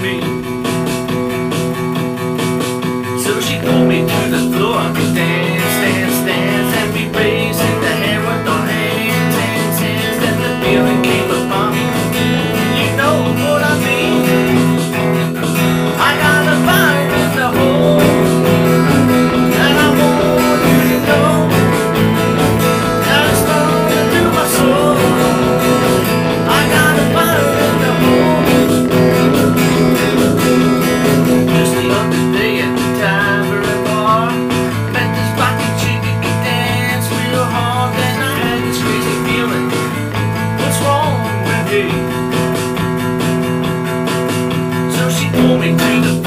me. So she pulled me to the floor. we need